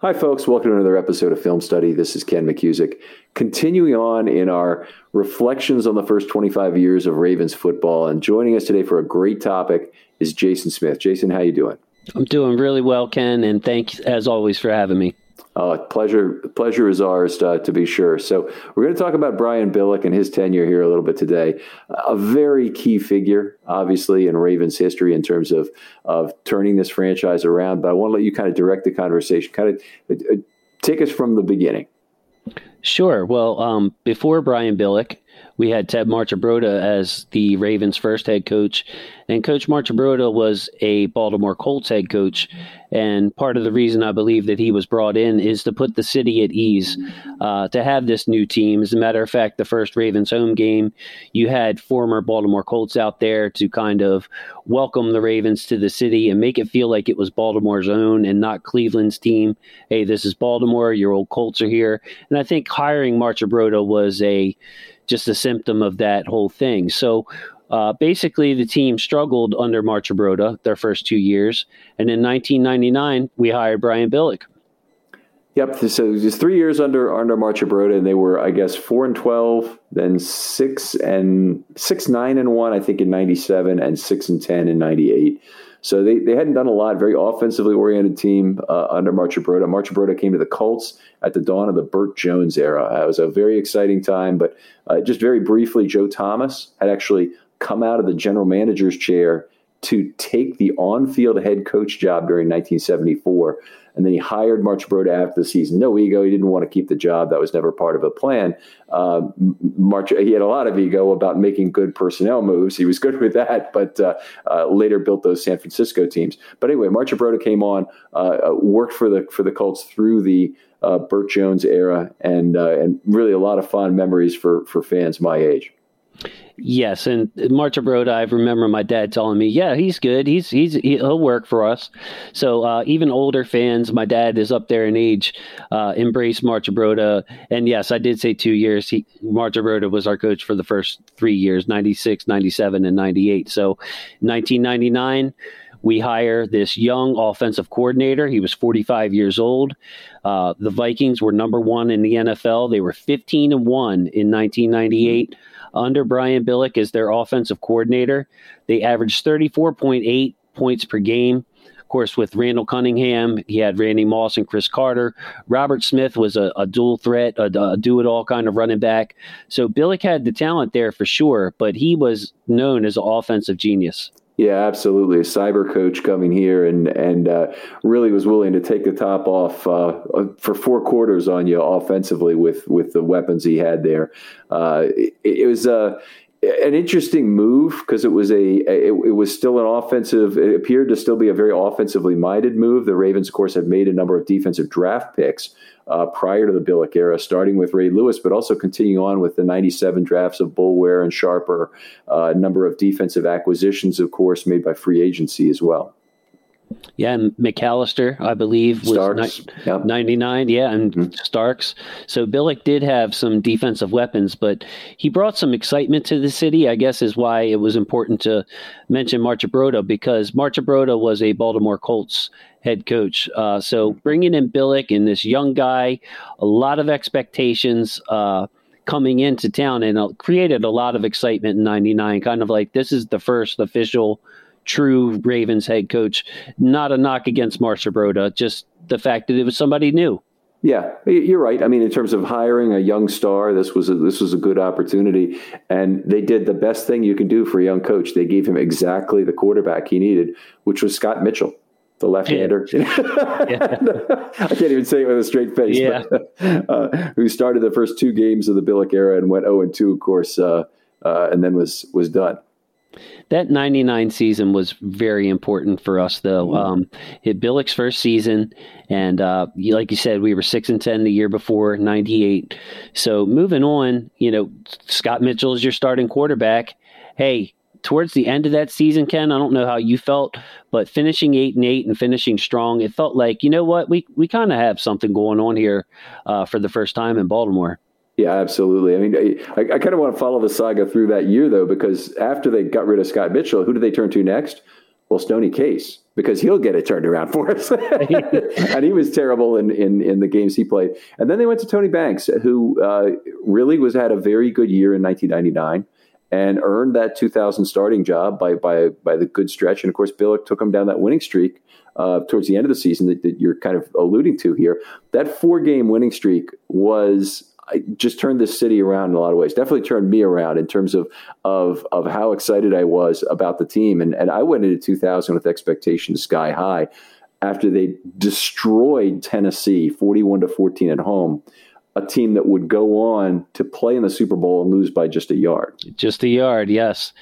Hi, folks. Welcome to another episode of Film Study. This is Ken McKusick. Continuing on in our reflections on the first 25 years of Ravens football, and joining us today for a great topic is Jason Smith. Jason, how you doing? I'm doing really well, Ken, and thanks as always for having me. Uh, pleasure, pleasure is ours uh, to be sure. So we're going to talk about Brian Billick and his tenure here a little bit today. A very key figure, obviously, in Ravens history in terms of of turning this franchise around. But I want to let you kind of direct the conversation, kind of uh, take us from the beginning. Sure. Well, um, before Brian Billick, we had Ted Marchibroda as the Ravens' first head coach, and Coach Marchibroda was a Baltimore Colts head coach. And part of the reason I believe that he was brought in is to put the city at ease, uh, to have this new team. As a matter of fact, the first Ravens home game, you had former Baltimore Colts out there to kind of welcome the Ravens to the city and make it feel like it was Baltimore's own and not Cleveland's team. Hey, this is Baltimore. Your old Colts are here. And I think hiring Marchibroda was a just a symptom of that whole thing. So uh, basically, the team struggled under Marchibroda their first two years, and in 1999 we hired Brian Billick. Yep. So it was three years under under Marchibroda, and they were, I guess, four and twelve, then six and six nine and one, I think, in '97, and six and ten in '98. So they, they hadn't done a lot. Very offensively oriented team uh, under Marchibroda. Marchibroda came to the Colts at the dawn of the Bert Jones era. Uh, it was a very exciting time. But uh, just very briefly, Joe Thomas had actually come out of the general manager's chair to take the on-field head coach job during 1974 and then he hired Marchibroda after the season. No ego. He didn't want to keep the job. That was never part of a plan. Uh, March, he had a lot of ego about making good personnel moves. He was good with that, but uh, uh, later built those San Francisco teams. But anyway, Marchibroda came on, uh, uh, worked for the for the Colts through the uh, Bert Jones era, and and really a lot of fond memories for for fans my age. Yes, and Marchibroda, I remember my dad telling me, "Yeah, he's good. He's he's he'll work for us." So uh, even older fans, my dad is up there in age, uh, embrace Marchibroda. And yes, I did say two years. He Marchibroda was our coach for the first three years 96, 97, and 98. So 1999 we hire this young offensive coordinator. He was 45 years old. Uh, the Vikings were number one in the NFL. They were 15 and one in 1998. Under Brian Billick as their offensive coordinator. They averaged 34.8 points per game. Of course, with Randall Cunningham, he had Randy Moss and Cris Carter. Robert Smith was a, a dual threat, a, a do it all kind of running back. So Billick had the talent there for sure, but he was known as an offensive genius. Yeah, absolutely. A cyber coach coming here and and uh, really was willing to take the top off uh, for four quarters on you offensively with with the weapons he had there. Uh, it, it, was uh, an interesting move because it was a it, it, was still an offensive it appeared to still be a very offensively minded move the ravens of course had made a number of defensive draft picks uh, prior to the billick era starting with ray lewis but also continuing on with the 97 drafts of Boulware and sharper uh, a number of defensive acquisitions of course made by free agency as well yeah, and McAlister, I believe, was Starks, ni- yep. 99. Yeah, and mm-hmm. Starks. So Billick did have some defensive weapons, but he brought some excitement to the city, I guess, is why it was important to mention Marchibroda because Marchibroda was a Baltimore Colts head coach. Uh, so bringing in Billick and this young guy, a lot of expectations. Uh, coming into town and it created a lot of excitement in 99 kind of like this is the first official true Ravens head coach. Not a knock against Marchibroda, just the fact that it was somebody new. Yeah, you're right. I mean, in terms of hiring a young star, this was a, this was a good opportunity, and they did the best thing you can do for a young coach. They gave him exactly the quarterback he needed, which was Scott Mitchell, the left-hander. I can't even say it with a straight face. Yeah. But, uh, who started the first two games of the Billick era and went 0 and 2, of course, uh, uh, and then was was done. That 99 season was very important for us, though. Mm-hmm. Um, hit Billick's first season, and uh, like you said, we were 6 and 10 the year before, 98. So moving on, you know, Scott Mitchell is your starting quarterback. Hey, towards the end of that season, Ken, I don't know how you felt, but finishing eight and eight and finishing strong, it felt like you know what we we kind of have something going on here uh, for the first time in Baltimore. Yeah, absolutely. I mean, I, I kind of want to follow the saga through that year, though, because after they got rid of Scott Mitchell, who did they turn to next? Well, Stoney Case, because he'll get it turned around for us. and he was terrible in, in, in, the games he played. And then they went to Tony Banks, who uh, really was had a very good year in 1999 and earned that 2000 starting job by, by, by the good stretch. And of course, Billick took him down that winning streak uh, towards the end of the season that, that you're kind of alluding to here. That four game winning streak was just turned this city around in a lot of ways. Definitely turned me around in terms of of of how excited I was about the team. And and I went into 2000 with expectations sky high after they destroyed Tennessee 41 to 14 at home a team that would go on to play in the Super Bowl and lose by just a yard. Just a yard, yes.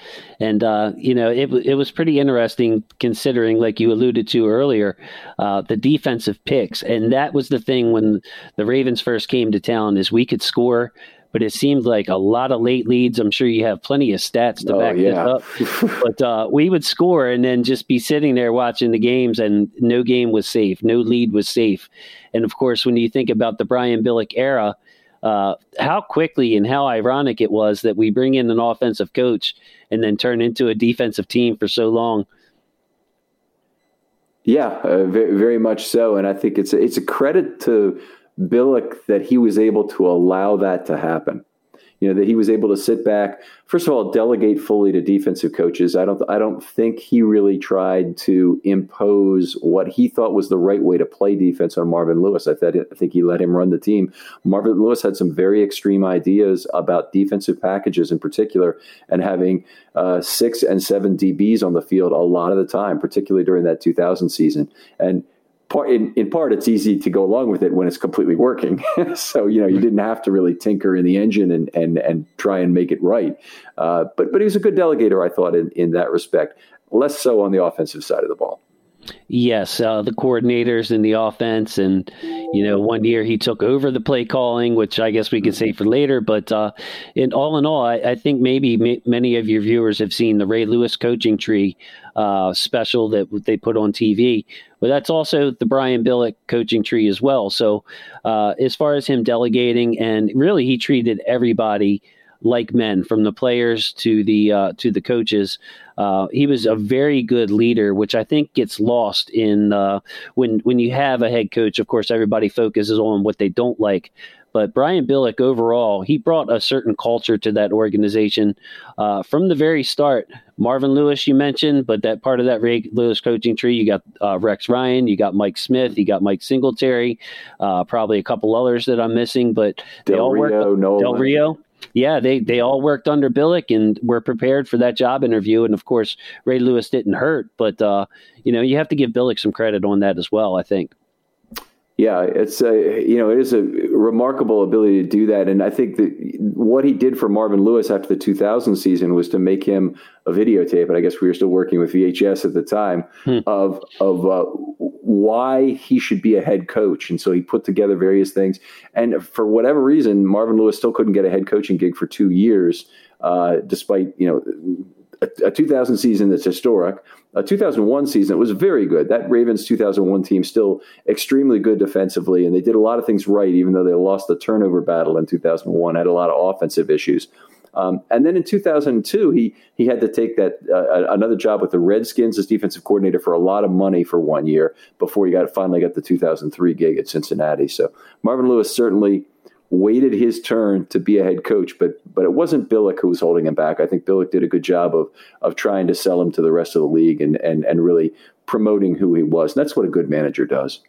And uh, you know, it it was pretty interesting considering, like you alluded to earlier, uh, the defensive picks, and that was the thing when the Ravens first came to town is we could score but it seemed like a lot of late leads. I'm sure you have plenty of stats to oh, back yeah. this up. but uh, we would score and then just be sitting there watching the games, and no game was safe, no lead was safe. And of course, when you think about the Brian Billick era, uh, how quickly and how ironic it was that we bring in an offensive coach and then turn into a defensive team for so long. Yeah, uh, very, very much so, and I think it's a, it's a credit to Billick that he was able to allow that to happen. You know that he was able to sit back first of all delegate fully to defensive coaches. I don't i don't think he really tried to impose what he thought was the right way to play defense on marvin lewis. I, th- I think he let him run the team. Marvin lewis had some very extreme ideas about defensive packages in particular and having uh, six and seven dbs on the field a lot of the time particularly during that 2000 season. And part in, in part it's easy to go along with it when it's completely working. So you know you didn't have to really tinker in the engine and and and try and make it right. Uh, but but he was a good delegator i thought in, in that respect. Less so on the offensive side of the ball Yes, uh, the coordinators in the offense, and you know, one year he took over the play calling, which I guess we can say for later. But uh, in all in all, I, I think maybe many of your viewers have seen the Ray Lewis coaching tree uh, special that they put on TV. But that's also the Brian Billick coaching tree as well. So uh, as far as him delegating, and really he treated everybody like men, from the players to the uh, to the coaches. Uh, he was a very good leader, which I think gets lost in uh, when when you have a head coach. Of course, everybody focuses on what they don't like, But Brian Billick, overall, he brought a certain culture to that organization uh, from the very start. Marvin Lewis, you mentioned, but that part of that Ray Lewis coaching tree, you got uh, Rex Ryan, you got Mike Smith, you got Mike Singletary, uh, probably a couple others that I'm missing, but they Del all Rio, work. Nolan. Del Rio, yeah, they they all worked under Billick and were prepared for that job interview. And of course, Ray Lewis didn't hurt, but uh, you know you have to give Billick some credit on that as well. I think. Yeah, it's a you know it is a remarkable ability to do that, and I think that what he did for Marvin Lewis after the 2000 season was to make him a videotape, and I guess we were still working with VHS at the time hmm. of of uh, why he should be a head coach, and so he put together various things, and for whatever reason, Marvin Lewis still couldn't get a head coaching gig for two years, uh, despite you know a, a 2000 season that's historic. A 2001 season was very good. That Ravens 2001 team still extremely good defensively, and they did a lot of things right, even though they lost the turnover battle in 2001. Had a lot of offensive issues. Um, and then in 2002, he he had to take that uh, another job with the Redskins as defensive coordinator for a lot of money for one year before he got finally got the 2003 gig at Cincinnati. So Marvin Lewis certainly waited his turn to be a head coach, but but it wasn't Billick who was holding him back. I think Billick did a good job of of trying to sell him to the rest of the league and and and really promoting who he was. And that's what a good manager does.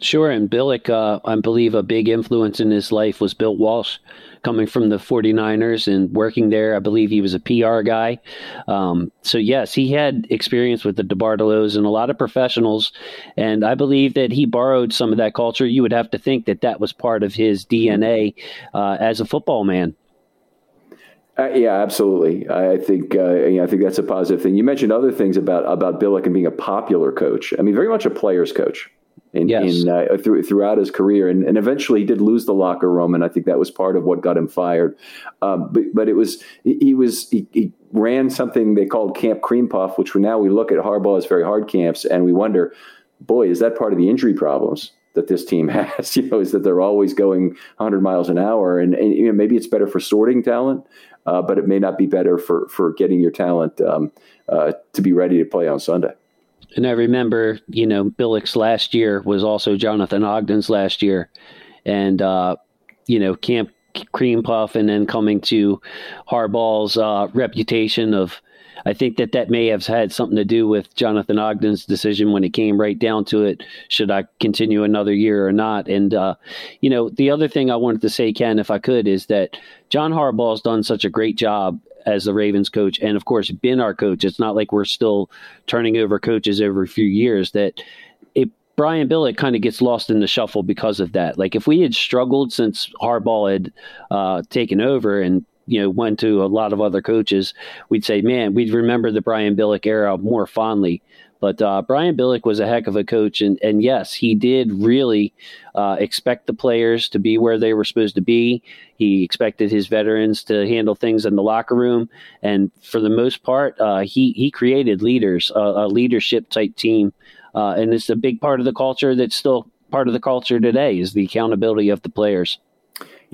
Sure, and Billick, uh, I believe a big influence in his life was Bill Walsh, coming from the 49ers and working there. I believe he was a PR guy. Um, so, yes, he had experience with the DeBartolos and a lot of professionals, and I believe that he borrowed some of that culture. You would have to think that that was part of his DNA uh, as a football man. Uh, yeah, absolutely. I think uh, you know, I think that's a positive thing. You mentioned other things about about Billick and being a popular coach. I mean, very much a player's coach in, yes. in uh, through, throughout his career, and, and eventually he did lose the locker room, and I think that was part of what got him fired. Um, but but it was he, was he, he, ran something they called Camp Cream Puff, which now we look at Harbaugh as very hard camps, and we wonder, boy, is that part of the injury problems? that this team has, you know, is that they're always going 100 miles an hour, and, and you know maybe it's better for sorting talent, uh, but it may not be better for for getting your talent um, uh, to be ready to play on Sunday. And I remember, you know, Billick's last year was also Jonathan Ogden's last year. And, uh, you know, Camp Cream Puff and then coming to Harbaugh's uh, reputation of, I think that that may have had something to do with Jonathan Ogden's decision when it came right down to it. Should I continue another year or not? And, uh, you know, the other thing I wanted to say, Ken, if I could, is that John Harbaugh's done such a great job as the Ravens coach, and of course been our coach. It's not like we're still turning over coaches every few years. That it Brian Billick kind of gets lost in the shuffle because of that. Like if we had struggled since Harbaugh had uh, taken over and you know went to a lot of other coaches, we'd say, man, we'd remember the Brian Billick era more fondly. But uh, Brian Billick was a heck of a coach, and and yes, he did really uh, expect the players to be where they were supposed to be. He expected his veterans to handle things in the locker room, and for the most part, uh, he he created leaders, a leadership type team, uh, and it's a big part of the culture that's still part of the culture today is the accountability of the players.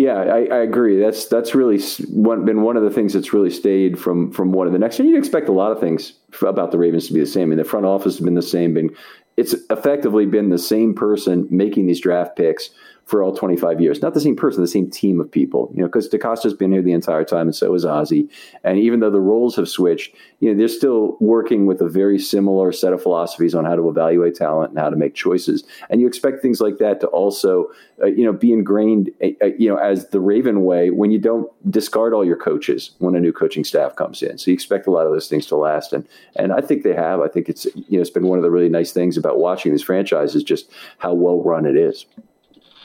Yeah, I, I, agree. That's that's really one, been one of the things that's really stayed from from one of the next. And you'd expect a lot of things about the Ravens to be the same. I mean, the front office has been the same. Been it's effectively been the same person making these draft picks for all 25 years. Not the same person, the same team of people, you know, because DeCosta's been here the entire time and so has Ozzie. And even though the roles have switched, you know, they're still working with a very similar set of philosophies on how to evaluate talent and how to make choices. And you expect things like that to also, uh, you know, be ingrained, uh, uh, you know, as the Raven way when you don't discard all your coaches when a new coaching staff comes in. So you expect a lot of those things to last. And, and I think they have. I think it's, you know, it's been one of the really nice things about watching these franchises, just how well run it is.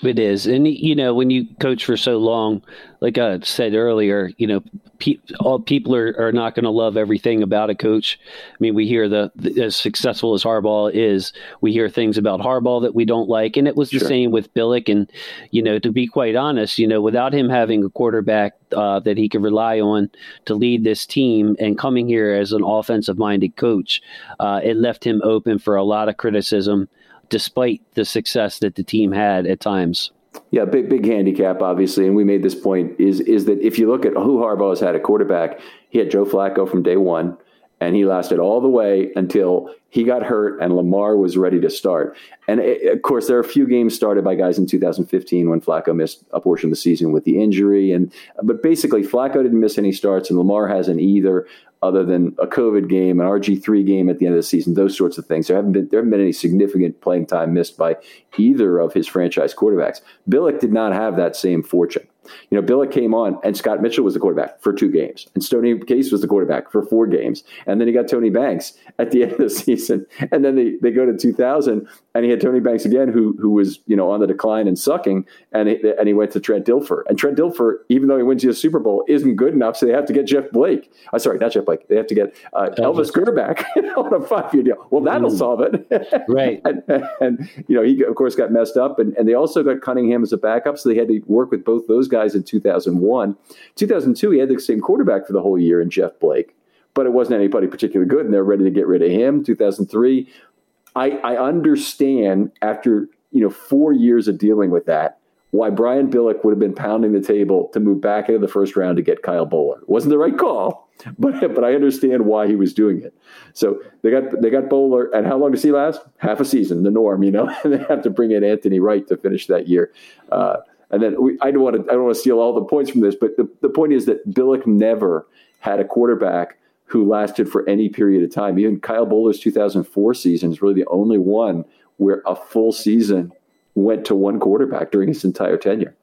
It is, and you know, when you coach for so long, like I said earlier, you know, pe- all people are, are not going to love everything about a coach. I mean, we hear the, the, as successful as Harbaugh is, we hear things about Harbaugh that we don't like, and it was the sure. same with Billick. And you know, to be quite honest, you know, without him having a quarterback uh, that he could rely on to lead this team, and coming here as an offensive-minded coach, uh, it left him open for a lot of criticism despite the success that the team had at times. Yeah, big big handicap, obviously, and we made this point is is that if you look at who Harbaugh has had a quarterback, he had Joe Flacco from day one, and he lasted all the way until he got hurt and Lamar was ready to start. And it, of course, there are a few games started by guys in 2015 when Flacco missed a portion of the season with the injury. And but basically, Flacco didn't miss any starts, and Lamar hasn't either, other than a COVID game, an RG three game at the end of the season, those sorts of things. There haven't been there haven't been any significant playing time missed by either of his franchise quarterbacks. Billick did not have that same fortune. You know, Billick came on and Scott Mitchell was the quarterback for two games, and Stoney Case was the quarterback for four games, and then he got Tony Banks at the end of the season, and then they, they go to 2000, and he had Tony Banks again, who who was you know on the decline and sucking, and he, and he went to Trent Dilfer, and Trent Dilfer, even though he wins the Super Bowl, isn't good enough, so they have to get Jeff Blake. Uh, sorry, not Jeff Blake. They have to get uh, Elvis, Grbac on a five year deal. Well, that'll mm. solve it, right? and, and, you know he of course got messed up, and, and they also got Cunningham as a backup, so they had to work with both those guys in 2001. 2002, he had the same quarterback for the whole year in Jeff Blake but it wasn't anybody particularly good, and they're ready to get rid of him. 2003, I, I understand after you know four years of dealing with that why Brian Billick would have been pounding the table to move back into the first round to get Kyle Boller. It wasn't the right call, but but I understand why he was doing it. So they got they got Boller, and how long does he last? Half a season, the norm, you know. and they have to bring in Anthony Wright to finish that year. Uh, and then we, I don't want to I don't want to steal all the points from this, but the, the point is that Billick never had a quarterback who lasted for any period of time. Even Kyle Boller's 2004 season is really the only one where a full season went to one quarterback during his entire tenure.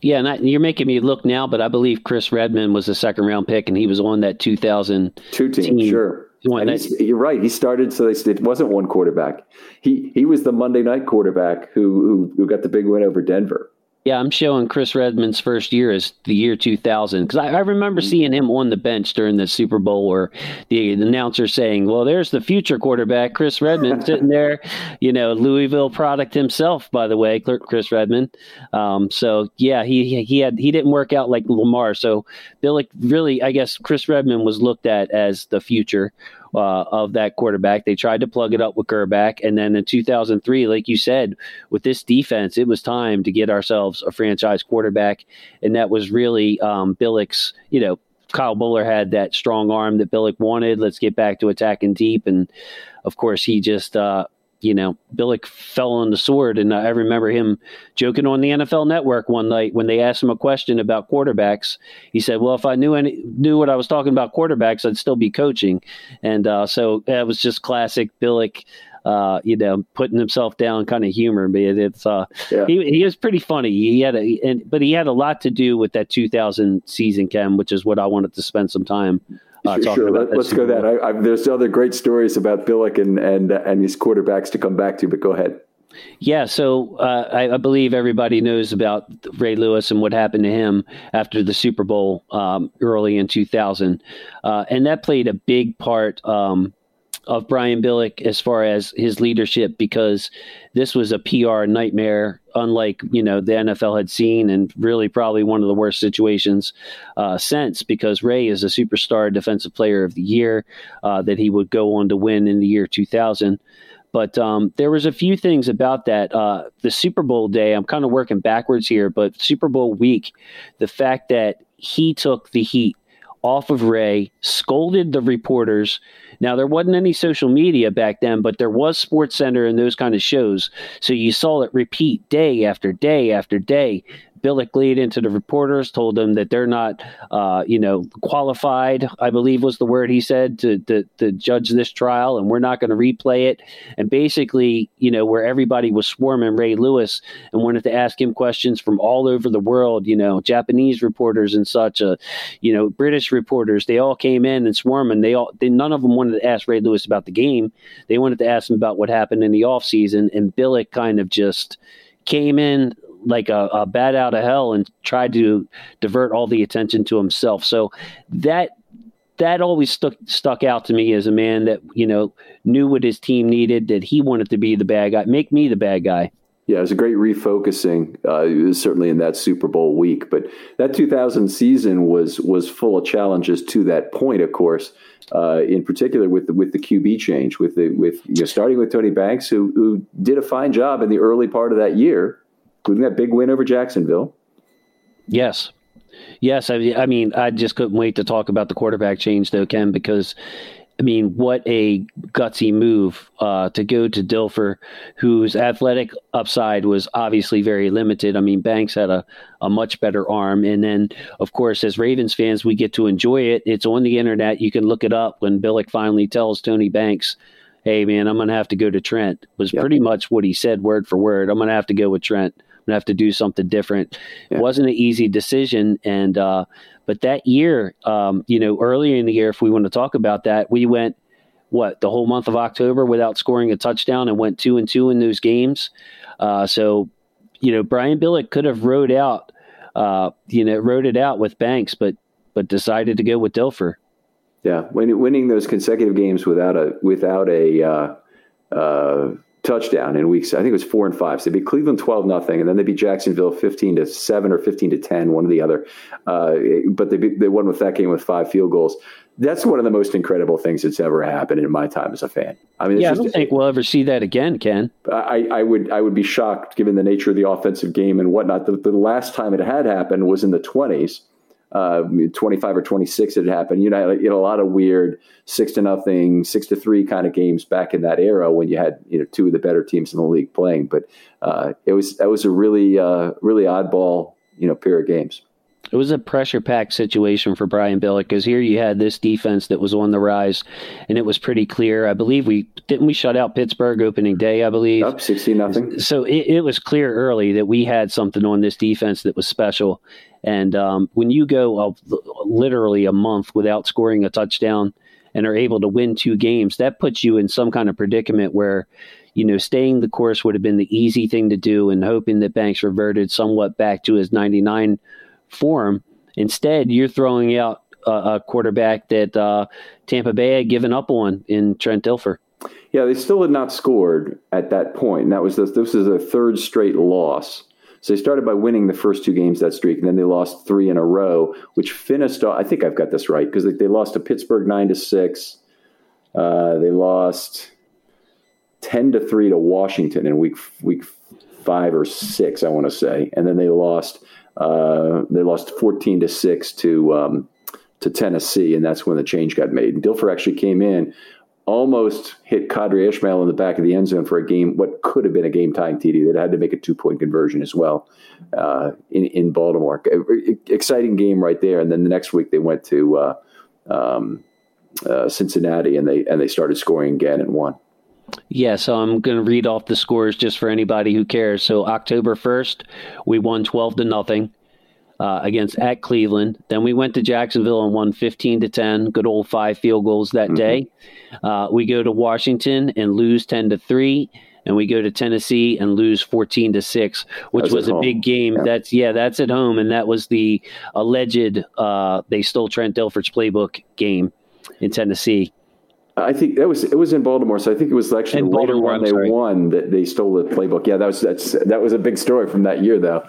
Yeah, and I, you're making me look now, but I believe Chris Redman was a second round pick, and he was on that 2002 team. team. Sure. you're right. He started, so they, it wasn't one quarterback. He he was the Monday night quarterback who who, who got the big win over Denver. Yeah, I'm showing Chris Redman's first year as the year 2000 because I, I, remember mm-hmm. seeing him on the bench during the Super Bowl where the, the announcer saying, "Well, there's the future quarterback, Chris Redman, sitting there." You know, Louisville product himself, by the way, Chris Redman. Um, so yeah, he he had he didn't work out like Lamar. So Billy really, I guess Chris Redman was looked at as the future uh, of that quarterback. They tried to plug it up with Grbac, and then in 2003, like you said, with this defense, it was time to get ourselves a franchise quarterback, and that was really um, Billick's. You know, Kyle Boller had that strong arm that Billick wanted. Let's get back to attacking deep, and of course, he just uh, you know, Billick fell on the sword. And I remember him joking on the NFL Network one night when they asked him a question about quarterbacks. He said, "Well, if I knew any, knew what I was talking about quarterbacks, I'd still be coaching." And uh, so that was just classic Billick. Uh, you know, putting himself down, kind of humor. But it's uh, yeah. he he was pretty funny. He had a, and, but he had a lot to do with that 2000 season, Ken, which is what I wanted to spend some time uh, sure, sure. Let, us go that. I, I, there's other great stories about Billick and and and his quarterbacks to come back to, but go ahead. Yeah, so uh, I, I, believe everybody knows about Ray Lewis and what happened to him after the Super Bowl um, early in 2000, uh, and that played a big part um, of Brian Billick as far as his leadership because this was a PR nightmare, unlike you know the NFL had seen, and really probably one of the worst situations uh, since. Because Ray is a superstar defensive player of the year uh, that he would go on to win in the year 2000. But um, there was a few things about that. Uh, the Super Bowl day, I'm kind of working backwards here, but Super Bowl week, the fact that he took the heat off of Ray, scolded the reporters. Now there wasn't any social media back then, but there was Sports Center and those kind of shows. So you saw it repeat day after day after day. Billick laid into the reporters, told them that they're not, uh, you know, qualified. I believe was the word he said to to, to judge this trial, and we're not going to replay it. And basically, you know, where everybody was swarming Ray Lewis and wanted to ask him questions from all over the world. You know, Japanese reporters and such, uh, you know, British reporters. They all came in and swarming. They all, they, none of them wanted to ask Ray Lewis about the game. They wanted to ask him about what happened in the off season, and Billick kind of just came in like a, a bat out of hell and tried to divert all the attention to himself. So that that always stuck stuck out to me as a man that you know knew what his team needed, that he wanted to be the bad guy, make me the bad guy. Yeah, it was a great refocusing. Uh, certainly in that Super Bowl week, but that 2000 season was was full of challenges to that point. Of course, uh, in particular with the, with the QB change, with the with you know, starting with Tony Banks, who who did a fine job in the early part of that year, including that big win over Jacksonville. Yes. Yes. I, I mean, I just couldn't wait to talk about the quarterback change, though, Ken, because I mean, what a gutsy move uh, to go to Dilfer, whose athletic upside was obviously very limited. I mean, Banks had a, a much better arm. And then, of course, as Ravens fans, we get to enjoy it. It's on the internet. You can look it up when Billick finally tells Tony Banks, hey, man, I'm going to have to go to Trent, was yep. pretty much what he said word for word. I'm going to have to go with Trent. Going to have to do something different. Yeah. It wasn't an easy decision. And, uh, but that year, um, you know, earlier in the year, if we want to talk about that, we went what the whole month of October without scoring a touchdown and went two and two in those games. Uh, so, you know, Brian Billick could have rode out, uh, you know, rode it out with Banks, but but decided to go with Dilfer. Yeah, winning those consecutive games without a without a uh, uh touchdown in weeks. I think it was four and five. So they beat Cleveland twelve nothing, and then they beat Jacksonville fifteen to seven or fifteen to ten, one or the other. Uh, but they beat, they won with that game with five field goals. That's one of the most incredible things that's ever happened in my time as a fan. I mean, yeah, just, I don't think we'll ever see that again, Ken. I, I would I would be shocked given the nature of the offensive game and whatnot. The, the last time it had happened was in the twenties uh, 25 or 26 it happened. You know, you know, a lot of weird six to nothing, six to three kind of games back in that era when you had you know two of the better teams in the league playing. But uh, it was that was a really uh, really oddball you know pair of games. It was a pressure packed situation for Brian Billick because here you had this defense that was on the rise, and it was pretty clear. I believe we didn't we shut out Pittsburgh opening day. I believe up sixteen nothing. So it, it was clear early that we had something on this defense that was special. And um, when you go uh, literally a month without scoring a touchdown and are able to win two games, that puts you in some kind of predicament where you know, staying the course would have been the easy thing to do and hoping that Banks reverted somewhat back to his 99 form. Instead, you're throwing out a, a quarterback that uh, Tampa Bay had given up on in Trent Dilfer. Yeah, they still had not scored at that point. And that was the, this is a third straight loss. So they started by winning the first two games that streak, and then they lost three in a row, which finished. Off, I think I've got this right because they, they, lost to Pittsburgh nine to six. Uh, they lost ten to three to Washington in week week five or six, I want to say, and then they lost uh, they lost fourteen to six to um, to Tennessee, and that's when the change got made. And Dilfer actually came in almost hit Qadry Ismail in the back of the end zone for a game, what could have been a game tying TD. That had to make a two point conversion as well uh, in, in Baltimore. Exciting game right there. And then the next week they went to uh, um, uh, Cincinnati and they and they started scoring again and won. Yeah, so I'm going to read off the scores just for anybody who cares. So October 1st, we won 12 to nothing uh, against at Cleveland. Then we went to Jacksonville and won 15 to 10. Good old five field goals that mm-hmm. day. Uh, we go to Washington and lose 10 to 3 and we go to Tennessee and lose 14 to 6 which was a home. big game yeah. that's yeah that's at home and that was the alleged uh, they stole Trent Dilfer's playbook game in Tennessee I think that was it was in Baltimore, so I think it was actually in the later one they won that they stole the playbook. Yeah, that was that's that was a big story from that year, though.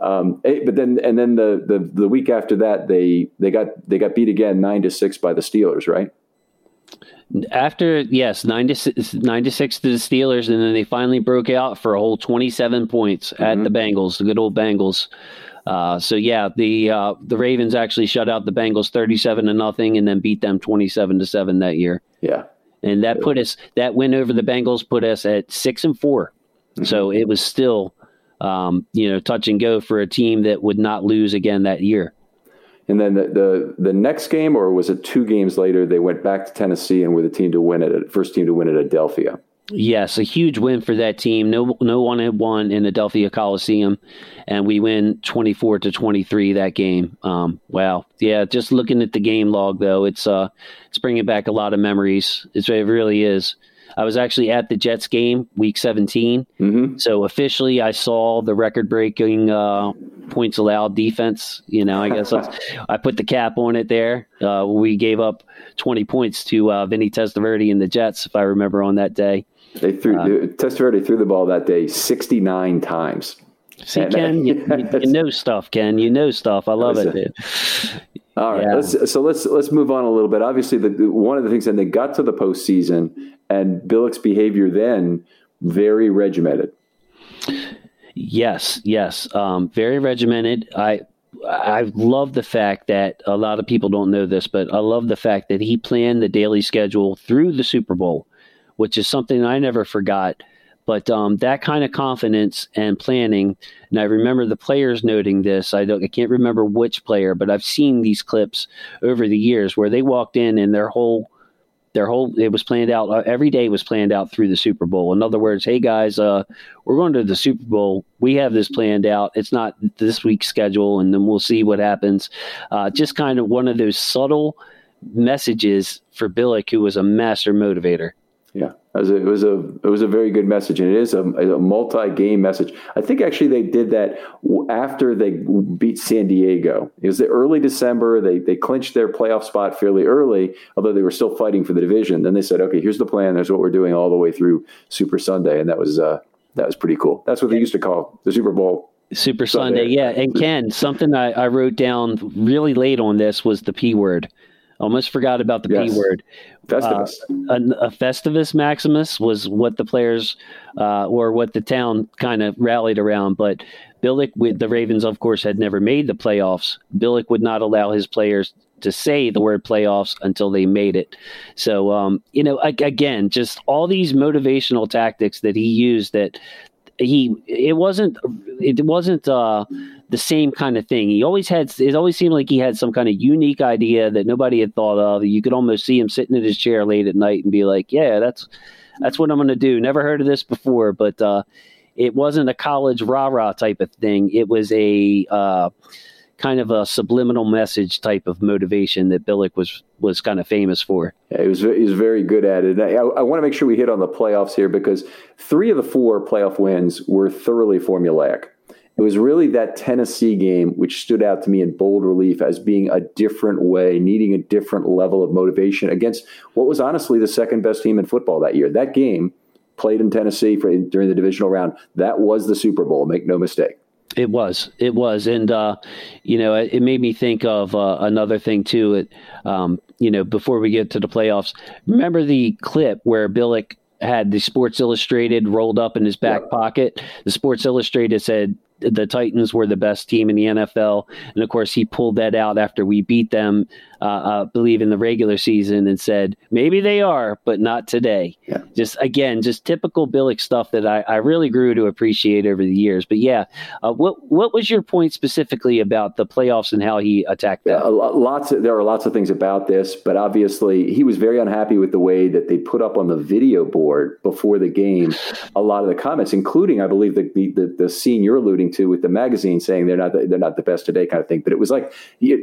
Um, eh, but then and then the, the the week after that they they got they got beat again nine to six by the Steelers, right? After yes, nine to six, nine to six to the Steelers, and then they finally broke out for a whole twenty seven points mm-hmm. at the Bengals, the good old Bengals. Uh, so yeah, the uh, the Ravens actually shut out the Bengals thirty seven to nothing, and then beat them twenty seven to seven that year. Yeah, and that put us that win over the Bengals put us at six and 4 mm-hmm. So it was still um, you know, touch and go for a team that would not lose again that year. And then the, the, the next game, or was it two games later, they went back to Tennessee and were the team to win it, first team to win at Adelphia. Yes, a huge win for that team. No, no one had won in the Adelphia Coliseum, and we win twenty four to twenty three that game. Um, wow, yeah. Just looking at the game log, though, it's uh, it's bringing back a lot of memories. It's, it really is. I was actually at the Jets game, Week 17. Mm-hmm. So officially, I saw the record-breaking uh, points allowed defense. You know, I guess I put the cap on it there. Uh, we gave up 20 points to uh, Vinny Testaverde and the Jets, if I remember, on that day. They threw uh, Testaverde threw the ball that day 69 times. See, Ken, you, you, know stuff. Ken, you know stuff. I love it, dude. All right, yeah. let's, so let's let's move on a little bit. Obviously, the, one of the things, and they got to the postseason, and Billick's behavior then very regimented. Yes, yes, um, very regimented. I I love the fact that a lot of people don't know this, but I love the fact that he planned the daily schedule through the Super Bowl, which is something I never forgot. But um, that kind of confidence and planning, and I remember the players noting this. I don't, I can't remember which player, but I've seen these clips over the years where they walked in and their whole their whole it was planned out uh, every day was planned out through the super bowl in other words hey guys uh, we're going to the super bowl we have this planned out it's not this week's schedule and then we'll see what happens uh, just kind of one of those subtle messages for billick who was a master motivator yeah it was, a, it was a it was a very good message, and it is a, a multi-game message. I think actually they did that after they beat San Diego. It was the early December. They they clinched their playoff spot fairly early, although they were still fighting for the division. Then they said, "Okay, here's the plan. There's what we're doing all the way through Super Sunday," and that was uh, that was pretty cool. That's what they used to call the Super Bowl Super Sunday. Sunday. Yeah. And Ken, something I, I, wrote down really late on this was the P word. Almost forgot about the yes. P word. Festivus. Uh, a, a, Festivus Maximus was what the players uh, or what the town kind of rallied around. But Billick, with the Ravens, of course, had never made the playoffs. Billick would not allow his players to say the word playoffs until they made it. So, um, you know, again, just all these motivational tactics that he used that he it wasn't it wasn't uh, the same kind of thing. He always had it always seemed like he had some kind of unique idea that nobody had thought of. You could almost see him sitting in his chair late at night and be like, "Yeah, that's that's what I'm going to do." Never heard of this before, but uh, it wasn't a college rah rah type of thing. It was a uh, kind of a subliminal message type of motivation that Billick was was kind of famous for. Yeah, he was he was very good at it. I, I, want to make sure we hit on the playoffs here because three of the four playoff wins were thoroughly formulaic. It was really that Tennessee game which stood out to me in bold relief as being a different way, needing a different level of motivation against what was honestly the second best team in football that year. That game played in Tennessee for, during the divisional round. That was the Super Bowl. Make no mistake. It was, it was, and uh, you know, it, it, made me think of uh, another thing too. It, um, you know, before we get to the playoffs, remember the clip where Billick had the Sports Illustrated rolled up in his back pocket. The Sports Illustrated said the Titans were the best team in the NFL, and of course he pulled that out after we beat them, uh, uh, believe in the regular season, and said maybe they are, but not today. Yeah. Just again, just typical Billick stuff that I, I really grew to appreciate over the years. But yeah, uh, what what was your point specifically about the playoffs and how he attacked that? Yeah, lots. Of, there are lots of things about this, but obviously he was very unhappy with the way that they put up on the video board before the game a lot of the comments, including I believe the the, the, the scene you're alluding alluding to with the magazine saying they're not the, they're not the best today kind of thing. But it was like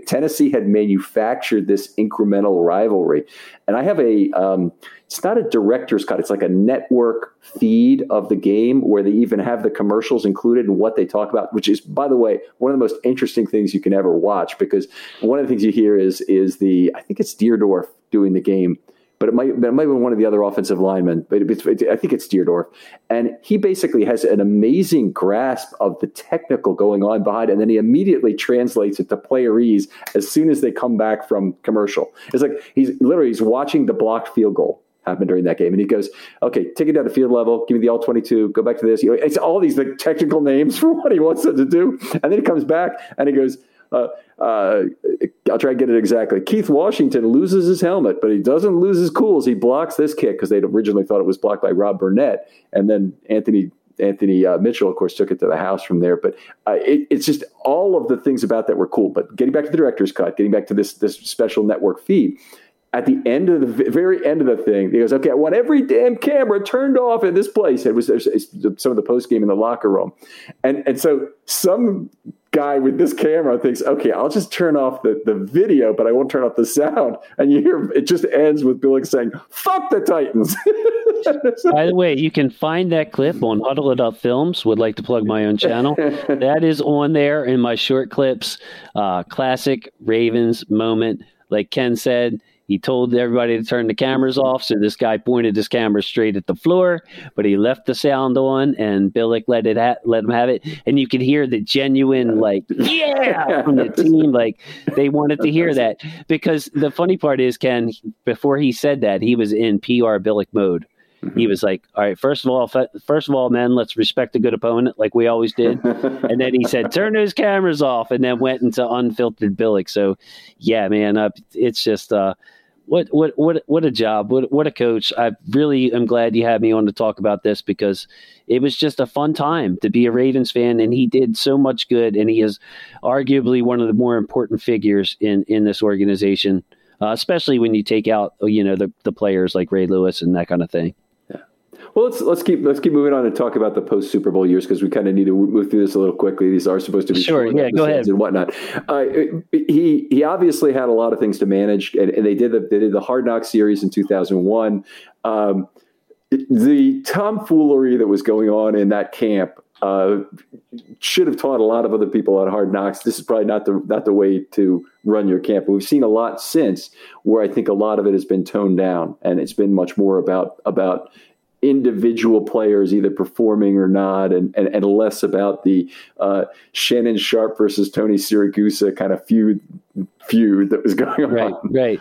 Tennessee had manufactured this incremental rivalry, and I have a um, it's not a director's cut; it's like a network feed of the game where they even have the commercials included and what they talk about, which is by the way one of the most interesting things you can ever watch because one of the things you hear is is the I think it's Dierdorf doing the game but it might it might be one of the other offensive linemen. But it, it, I think it's Dierdorf, and he basically has an amazing grasp of the technical going on behind, and then he immediately translates it to playerese as soon as they come back from commercial. It's like he's literally he's watching the blocked field goal happen during that game. And he goes, okay, take it down to field level, give me the all 22, go back to this. You know, it's all these like, technical names for what he wants them to do. And then he comes back and he goes, uh, uh, I'll try to get it exactly. Keith Washington loses his helmet, but he doesn't lose his cools. He blocks this kick because they'd originally thought it was blocked by Rob Burnett, and then Anthony Anthony uh, Mitchell, of course, took it to the house from there. But uh, it, it's just all of the things about that were cool. But getting back to the director's cut, getting back to this this special network feed. At the end of the very end of the thing, he goes, "Okay, I want every damn camera turned off in this place." It was some of the post game in the locker room, and and so some guy with this camera thinks, okay, I'll just turn off the, the video, but I won't turn off the sound. And you hear it just ends with Billick saying, fuck the Titans. By the way, you can find that clip on Huddle It Up Films. Would like to plug my own channel. that is on there in my short clips. Uh, classic Ravens moment. Like Ken said, he told everybody to turn the cameras off, so this guy pointed his camera straight at the floor, but he left the sound on, and Billick let it ha- let him have it, and you could hear the genuine like yeah from the team, like they wanted to hear that because the funny part is Ken, before he said that, he was in PR Billick mode. Mm-hmm. He was like, "All right, first of all, first of all, men, let's respect a good opponent, like we always did." and then he said, "Turn those cameras off," and then went into unfiltered Billick. So, yeah, man, uh, it's just. Uh, what what what what a job! What what a coach! I really am glad you had me on to talk about this because it was just a fun time to be a Ravens fan, and he did so much good, and he is arguably one of the more important figures in in this organization, uh, especially when you take out you know the the players like Ray Lewis and that kind of thing. Well, let's let's keep let's keep moving on and talk about the post Super Bowl years because we kind of need to move through this a little quickly. These are supposed to be sure, yeah, go ahead and whatnot. Uh, he he obviously had a lot of things to manage, and, and they did the they did the Hard Knock series in two thousand one. Um, the tomfoolery that was going on in that camp uh, should have taught a lot of other people on Hard Knocks. This is probably not the not the way to run your camp. But we've seen a lot since where I think a lot of it has been toned down, and it's been much more about about individual players either performing or not, and, and, and less about the uh, Shannon Sharpe versus Tony Siragusa kind of feud feud that was going on. Right,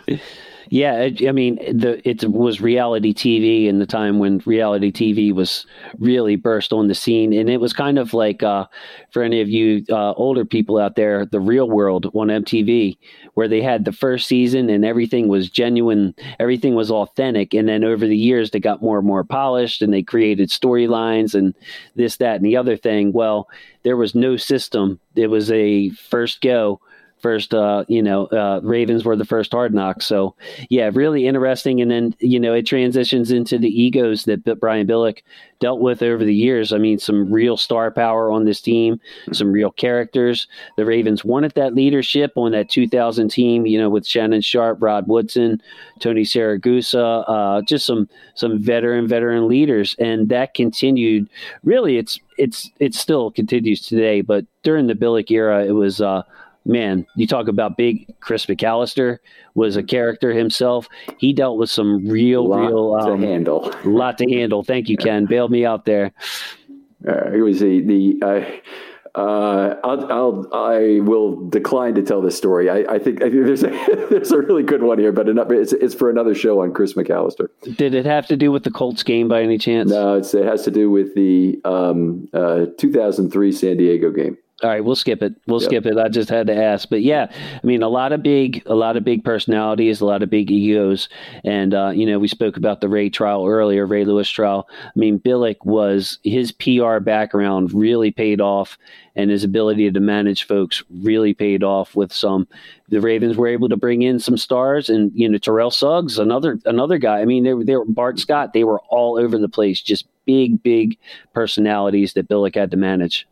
right. Yeah, I mean, the it was reality TV in the time when reality TV was really burst on the scene, and it was kind of like uh, for any of you uh, older people out there, the Real World on MTV, where they had the first season and everything was genuine, everything was authentic, and then over the years they got more and more polished, and they created storylines and this, that, and the other thing. Well, there was no system; it was a first go first uh, you know uh, ravens were the first hard knocks so yeah really interesting. And then you know it transitions into the egos that brian billick dealt with over the years. I mean some real star power on this team some real characters. The ravens wanted that leadership on that 2000 team you know with shannon sharpe rod woodson tony Siragusa, uh, just some some veteran veteran leaders. And that continued. Really it's it's it still continues today but during the billick era it was uh man, you talk about big Chris McAlister was a character himself. He dealt with some real, lot real um, to handle. lot to handle. Thank you, Ken. Bailed me out there. Uh, it was the the. Uh, uh, I'll, I'll, I will decline to tell this story. I, I, think, I think there's a there's a really good one here, but enough, it's it's for another show on Chris McAlister. Did it have to do with the Colts game by any chance? No, it has to do with the um, uh, 2003 San Diego game. All right, we'll skip it. We'll yep. skip it. I just had to ask, but yeah, I mean, a lot of big, a lot of big personalities, a lot of big egos, and uh, you know, we spoke about the Ray trial earlier, Ray Lewis trial. I mean, Billick was his PR background really paid off, and his ability to manage folks really paid off with some. The Ravens were able to bring in some stars, and you know, Terrell Suggs, another another guy. I mean, they were, they were Bart Scott. They were all over the place, just big, big personalities that Billick had to manage.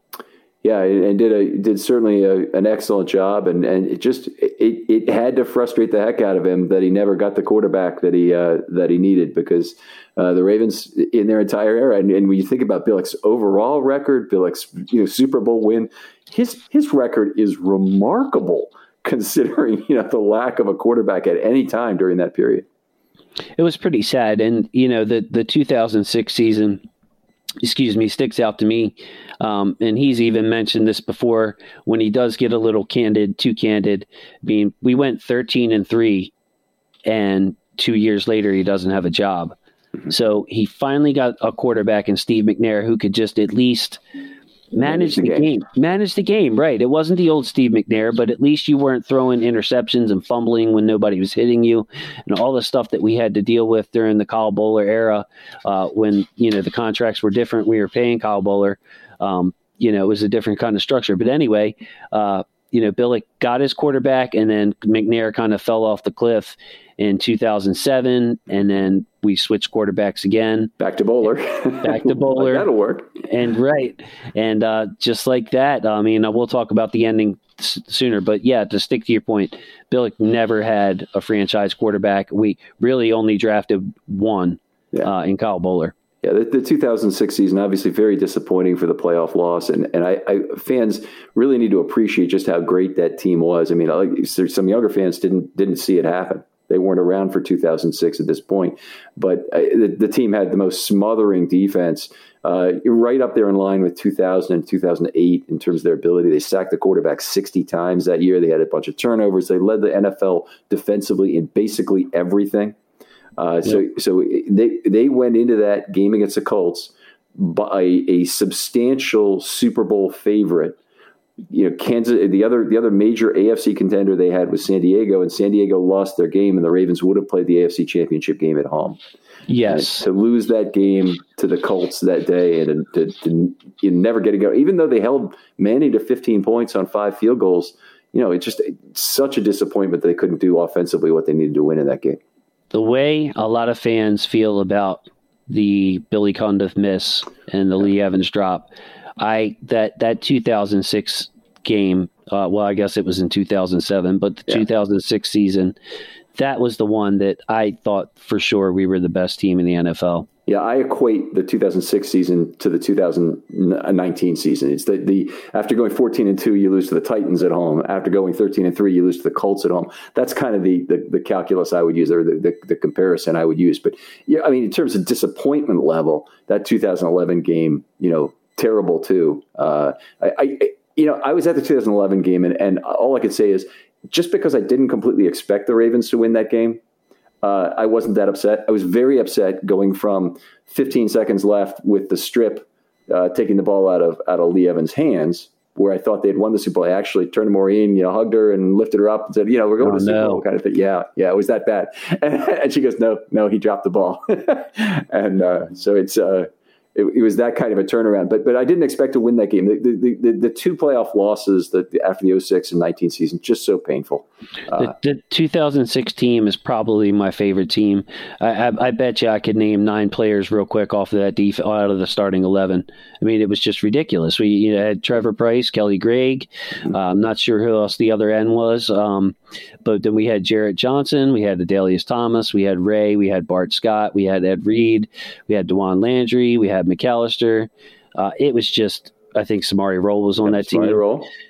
Yeah, and did a did certainly a, an excellent job, and and it just it, it had to frustrate the heck out of him that he never got the quarterback that he uh, that he needed because uh, the Ravens in their entire era, and, and, when you think about Billick's overall record, Billick's you know Super Bowl win, his his record is remarkable considering you know the lack of a quarterback at any time during that period. It was pretty sad, and you know the the 2006 season excuse me, sticks out to me. Um, and he's even mentioned this before when he does get a little candid, too candid. I mean, we went 13 and three, and two years later, he doesn't have a job. Mm-hmm. So he finally got a quarterback in Steve McNair who could just at least manage the, the game. game. Manage the game, right. It wasn't the old Steve McNair, but at least you weren't throwing interceptions and fumbling when nobody was hitting you and all the stuff that we had to deal with during the Kyle Boller era uh, when, you know, the contracts were different. We were paying Kyle Boller. Um, you know, it was a different kind of structure. But anyway, uh, you know, Billick got his quarterback and then McNair kind of fell off the cliff in 2007, and then we switched quarterbacks again. Back to Boller. Back to Boller. That'll work. And right, and uh, just like that. I mean, we'll talk about the ending s- sooner, but yeah, to stick to your point, Billick never had a franchise quarterback. We really only drafted one yeah. uh, in Kyle Boller. Yeah, the, the, 2006 season obviously very disappointing for the playoff loss, and and I, I, fans really need to appreciate just how great that team was. I mean, some younger fans didn't didn't see it happen. They weren't around for 2006 at this point, but uh, the, the, team had the most smothering defense, uh, right up there in line with 2000 and 2008 in terms of their ability. They sacked the quarterback 60 times that year. They had a bunch of turnovers. They led the NFL defensively in basically everything. Uh, so so they they went into that game against the Colts by a substantial Super Bowl favorite. You know, Kansas. The other the other major AFC contender they had was San Diego, and San Diego lost their game, and the Ravens would have played the AFC Championship game at home. Yes, and to lose that game to the Colts that day, and to, to you never get to go, even though they held Manning to 15 points on five field goals. You know, it's just such a disappointment they couldn't do offensively what they needed to win in that game. The way a lot of fans feel about the Billy Cundiff miss and the Lee Evans drop. I that that 2006 game. Uh, well, I guess it was in 2007, but the yeah. 2006 season, that was the one that I thought for sure we were the best team in the NFL. Yeah, I equate the 2006 season to the 2019 season. It's the, the after going 14 and 2, you lose to the Titans at home. After going 13 and 3, you lose to the Colts at home. That's kind of the the, the calculus I would use or the, the, the, comparison I would use. But yeah, I mean, in terms of disappointment level, that 2011 game, you know, terrible too. Uh, I, I, you know, I was at the 2011 game, and, and all I could say is just because I didn't completely expect the Ravens to win that game, uh, I wasn't that upset. I was very upset going from 15 seconds left with the strip, uh, taking the ball out of out of Lee Evans' hands, where I thought they'd won the Super Bowl. I actually turned to Maureen, you know, hugged her and lifted her up and said, you know, we're going oh, to the Super Bowl kind of thing. Yeah, yeah, it was that bad. And, and she goes, no, no, he dropped the ball. and uh, so it's uh, it, it, was that kind of a turnaround. But but I didn't expect to win that game. The the, the, the two playoff losses that after the 06 and 19 season just so painful. Uh, the, the, 2006 team is probably my favorite team. I, I, I, bet you I could name nine players real quick off of that def- out of the starting 11. I mean, it was just ridiculous. We you know, had Trevor Pryce, Kelly Gregg. Mm-hmm. Uh, I'm not sure who else the other end was. Um, but then we had Jarret Johnson, we had Adalius Thomas, we had Ray, we had Bart Scott, we had Ed Reed, we had Dawan Landry, we had McAlister. Uh, it was just I think Samari Rolle was on that team.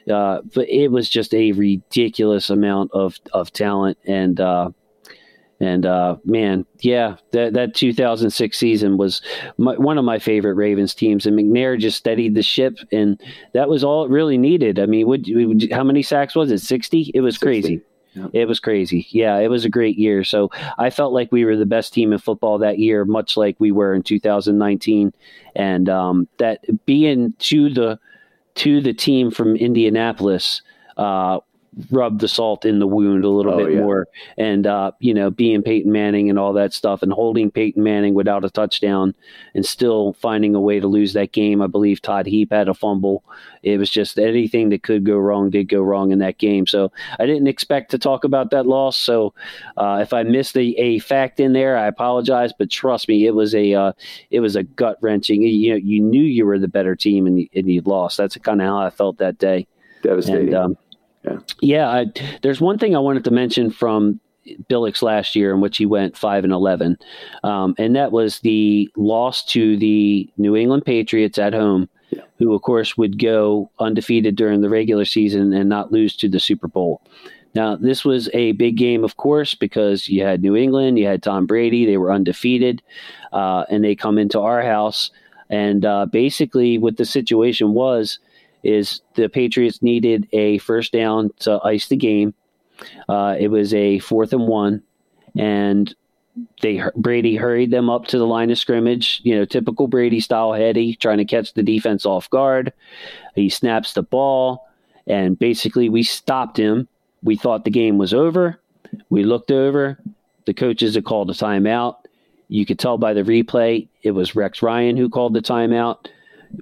Uh, but it was just a ridiculous amount of, of talent and uh, and uh, man, yeah, that that 2006 season was my, one of my favorite Ravens teams, and McNair just steadied the ship, and that was all it really needed. I mean, would, would how many sacks was it? 60? It was 60. crazy. Yep. It was crazy. Yeah, it was a great year. So I felt like we were the best team in football that year, much like we were in 2019. And um, that being to the to the team from Indianapolis uh, rub the salt in the wound a little oh, bit yeah. more. And, uh, you know, being Peyton Manning and all that stuff and holding Peyton Manning without a touchdown and still finding a way to lose that game. I believe Todd Heap had a fumble. It was just anything that could go wrong did go wrong in that game. So I didn't expect to talk about that loss. So uh, if I missed a, a, fact in there, I apologize. But trust me, it was a uh, it was a gut wrenching. You know, you knew you were the better team and, and you lost. That's kind of how I felt that day. Devastating. And, um, yeah. Yeah. I, there's one thing I wanted to mention from Billick's last year in which he went five and eleven, um, and that was the loss to the New England Patriots at home, yeah. who of course would go undefeated during the regular season and not lose to the Super Bowl. Now this was a big game, of course, because you had New England, you had Tom Brady, they were undefeated, uh, and they come into our house, and uh, basically what the situation was is the Patriots needed a first down to ice the game. Uh, it was a fourth and one, and they Brady hurried them up to the line of scrimmage. You know, typical Brady style, heady, trying to catch the defense off guard. He snaps the ball, and basically we stopped him. We thought the game was over. We looked over. The coaches had called a timeout. You could tell by the replay it was Rex Ryan who called the timeout.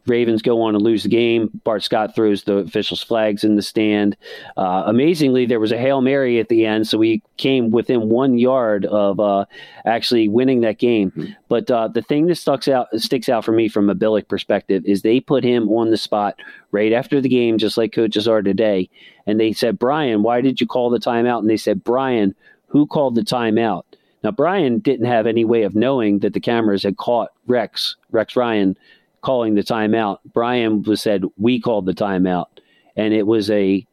Ravens go on to lose the game. Bart Scott throws the officials' flags in the stand. Uh, amazingly, there was a Hail Mary at the end, so we came within one yard of uh, actually winning that game. Mm-hmm. But uh, the thing that sticks out, sticks out for me from a Billick perspective is they put him on the spot right after the game, just like coaches are today. And they said, Brian, why did you call the timeout? And they said, Brian, who called the timeout? Now, Brian didn't have any way of knowing that the cameras had caught Rex, Rex Ryan, calling the timeout. Brian was said we called the timeout, and it was a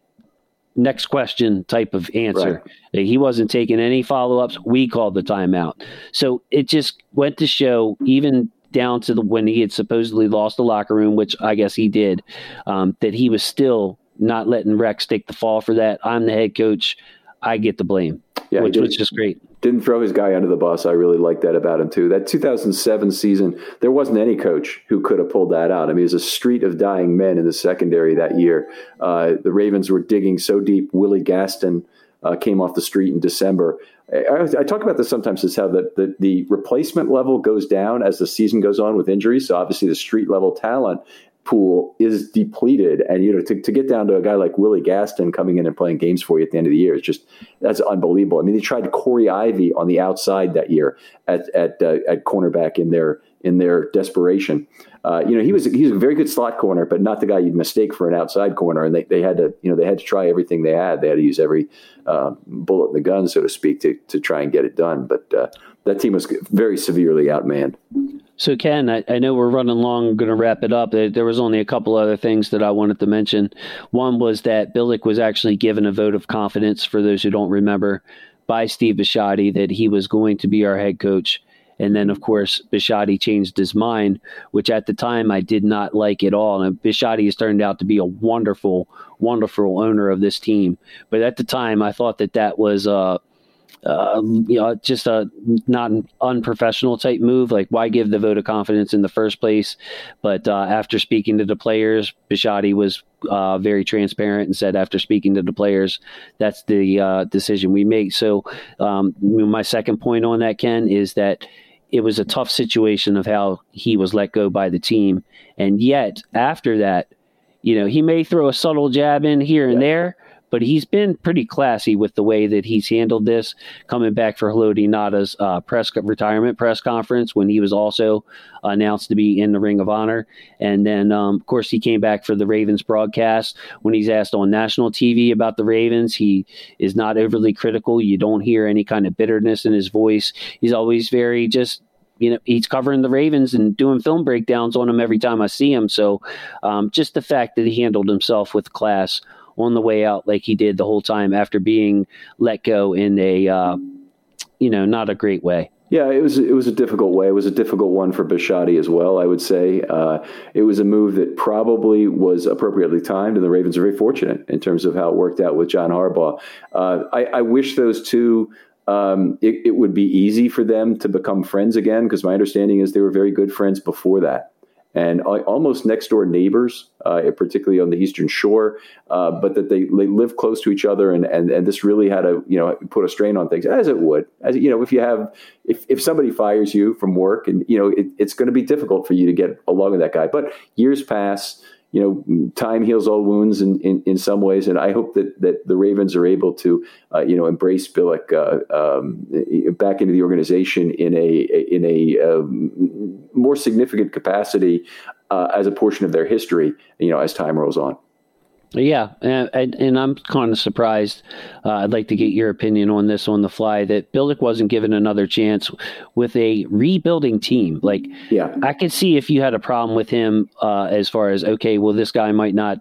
next question type of answer. Right. He wasn't taking any follow ups. We called the timeout. So it just went to show, even down to the when he had supposedly lost the locker room, which I guess he did, um, that he was still not letting Rex take the fall for that. I'm the head coach. I get the blame, yeah, which was just great. Didn't throw his guy under the bus. I really like that about him too. That 2007 season, there wasn't any coach who could have pulled that out. I mean, it was a street of dying men in the secondary that year. Uh, the Ravens were digging so deep. Willie Gaston uh, came off the street in December. I, I, talk about this sometimes as how the, the, the replacement level goes down as the season goes on with injuries. So obviously the street level talent pool is depleted. And, you know, to, to get down to a guy like Willie Gaston coming in and playing games for you at the end of the year is just, that's unbelievable. I mean, they tried Corey Ivy on the outside that year at, at, uh, at cornerback in their, in their desperation. Uh, you know, he was he's a very good slot corner, but not the guy you'd mistake for an outside corner. And they, they had to, you know, they had to try everything they had. They had to use every uh, bullet in the gun, so to speak, to to try and get it done. But uh, that team was very severely outmanned. So, Ken, I, I know we're running long. I'm going to wrap it up. There, was only a couple other things that I wanted to mention. One was that Billick was actually given a vote of confidence, for those who don't remember, by Steve Bisciotti that he was going to be our head coach. And then, of course, Bisciotti changed his mind, which at the time I did not like at all. And Bisciotti has turned out to be a wonderful, wonderful owner of this team. But at the time, I thought that that was uh, uh, you know, just a not unprofessional type move. Like, why give the vote of confidence in the first place? But uh, after speaking to the players, Bisciotti was uh, very transparent and said, after speaking to the players, that's the uh, decision we make. So, um, my second point on that, Ken, is that it was a tough situation of how he was let go by the team. And yet, after that, you know, he may throw a subtle jab in here and yeah. there, but he's been pretty classy with the way that he's handled this. Coming back for Haloti Ngata's uh, press retirement press conference when he was also announced to be in the Ring of Honor, and then um, of course he came back for the Ravens broadcast when he's asked on national TV about the Ravens. He is not overly critical. You don't hear any kind of bitterness in his voice. He's always very just you know he's covering the Ravens and doing film breakdowns on them every time I see him. So um, just the fact that he handled himself with class on the way out like he did the whole time after being let go in a uh, you know not a great way. Yeah, it was it was a difficult way. It was a difficult one for Bisciotti as well. I would say uh, it was a move that probably was appropriately timed, and the Ravens are very fortunate in terms of how it worked out with John Harbaugh. Uh, I, I, wish those two. Um, it, it would be easy for them to become friends again because my understanding is they were very good friends before that and almost next door neighbors, uh, particularly on the Eastern Shore, uh, but that they, they live close to each other, and, and and this really had to you know put a strain on things, as it would, as you know, if you have if if somebody fires you from work, and you know it, it's going to be difficult for you to get along with that guy. But years pass you know, time heals all wounds in, in, in, some ways, and I hope that, that the Ravens are able to, uh, you know, embrace Billick uh, um, back into the organization in a in a um, more significant capacity uh, as a portion of their history, you know, as time rolls on. Yeah, and, and I'm kind of surprised. Uh, I'd like to get your opinion on this on the fly. That Billick wasn't given another chance with a rebuilding team. Like, yeah, I could see if you had a problem with him uh, as far as okay, well, this guy might not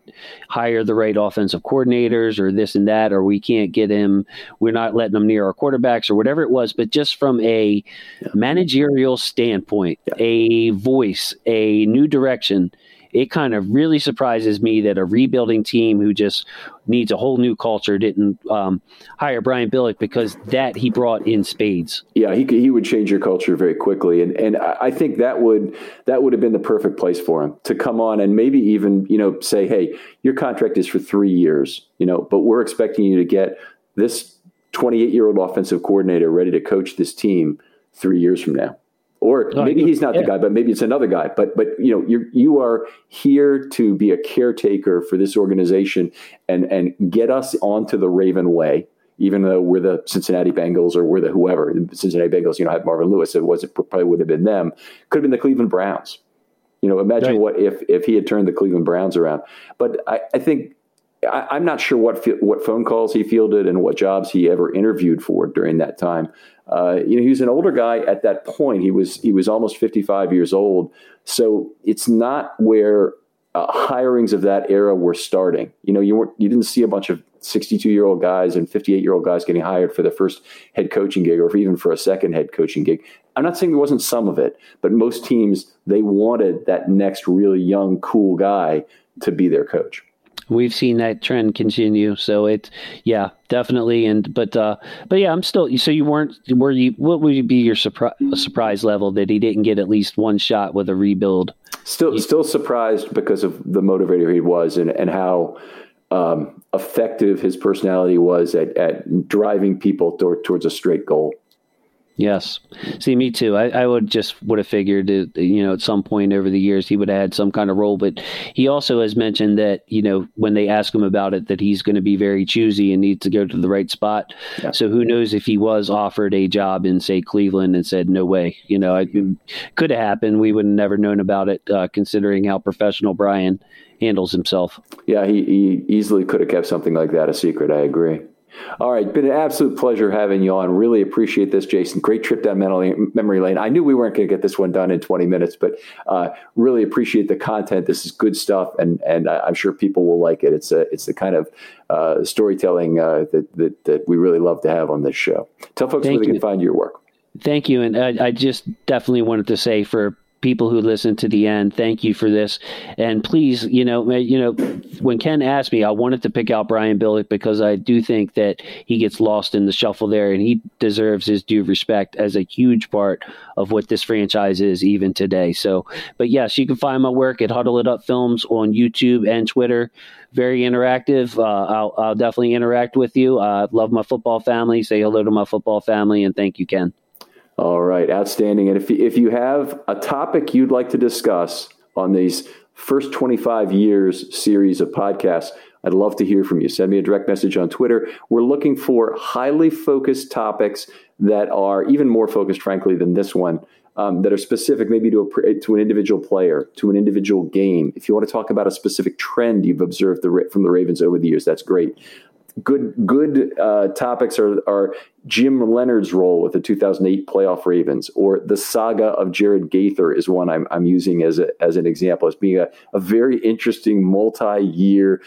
hire the right offensive coordinators or this and that, or we can't get him. We're not letting him near our quarterbacks or whatever it was. But just from a yeah. managerial standpoint, yeah. a voice, a new direction it kind of really surprises me that a rebuilding team who just needs a whole new culture didn't um, hire Brian Billick because that he brought in spades. Yeah, he he would change your culture very quickly, and and I think that would that would have been the perfect place for him to come on and maybe even you know say, hey, your contract is for three years, you know, but we're expecting you to get this 28 year old offensive coordinator ready to coach this team three years from now or no, maybe he's not yeah. the guy, but maybe it's another guy. But but you know you you are here to be a caretaker for this organization and and get us onto the Raven way. Even though we're the Cincinnati Bengals or we're the whoever, the Cincinnati Bengals, you know, had Marvin Lewis. It was it probably would have been them. Could have been the Cleveland Browns. You know, imagine right. what if if he had turned the Cleveland Browns around. But I, I think I, am not sure what what phone calls he fielded and what jobs he ever interviewed for during that time. Uh, you know, he was an older guy at that point. He was he was almost 55 years old. So it's not where uh, hirings of that era were starting. You know, you weren't you didn't see a bunch of 62 year old guys and 58 year old guys getting hired for the first head coaching gig or even for a second head coaching gig. I'm not saying there wasn't some of it, but most teams they wanted that next really young, cool guy to be their coach. We've seen that trend continue. So it, yeah, definitely. And but uh, but yeah, I'm still. So you weren't. Were you? What would be your surprise surprise level that he didn't get at least one shot with a rebuild? Still, still surprised because of the motivator he was and and how um, effective his personality was at, at driving people toward, towards a straight goal. Yes. See, me too. I, I would just would have figured that, you know, at some point over the years he would have had some kind of role. But he also has mentioned that, you know, when they ask him about it, that he's going to be very choosy and needs to go to the right spot. Yeah. So who knows if he was offered a job in, say, Cleveland and said, no way. You know, it could have happened. We would have never known about it, uh, considering how professional Brian handles himself. Yeah, he, he easily could have kept something like that a secret. I agree. All right, been an absolute pleasure having you on. Really appreciate this, Jason. Great trip down memory lane. I knew we weren't going to get this one done in 20 minutes, but uh, really appreciate the content. This is good stuff, and and I'm sure people will like it. It's a it's the kind of uh, storytelling uh, that, that that we really love to have on this show. Tell folks Thank where they can find your work. Thank you, and I, I just definitely wanted to say for people who listen to the end. Thank you for this, and please, you know, you know, when Ken asked me, I wanted to pick out Brian Billick because I do think that he gets lost in the shuffle there, and he deserves his due respect as a huge part of what this franchise is even today. So, but yes, you can find my work at Huddle It Up Films on YouTube and Twitter. Very interactive. Uh, I'll, I'll, definitely interact with you. I uh, love my football family. Say hello to my football family, and thank you, Ken. All right, outstanding. And if, if you have a topic you'd like to discuss on these first 25 years series of podcasts, I'd love to hear from you. Send me a direct message on Twitter. We're looking for highly focused topics that are even more focused, frankly, than this one. Um, that are specific maybe to a, to an individual player, to an individual game. If you want to talk about a specific trend you've observed the, from the Ravens over the years, that's great good good uh, topics are, are Jim Leonhard's role with the 2008 playoff Ravens, or the saga of Jared Gaither is one I'm, I'm using as, a, as an example, as being a, a very interesting multi year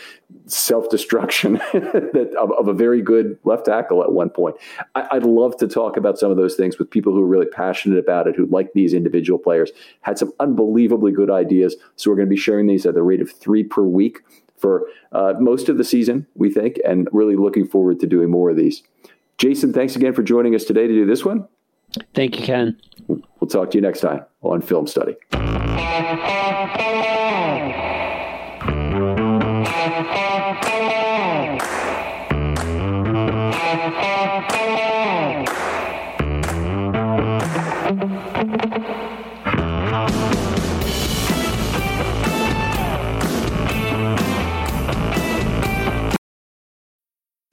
self destruction of, of, a very good left tackle at one point. I, would love to talk about some of those things with people who are really passionate about it, who like these individual players, had some unbelievably good ideas. So we're going to be sharing these at the rate of three per week for uh, most of the season, we think, and really looking forward to doing more of these. Jason, thanks again for joining us today to do this one. Thank you, Ken. We'll talk to you next time on Film Study.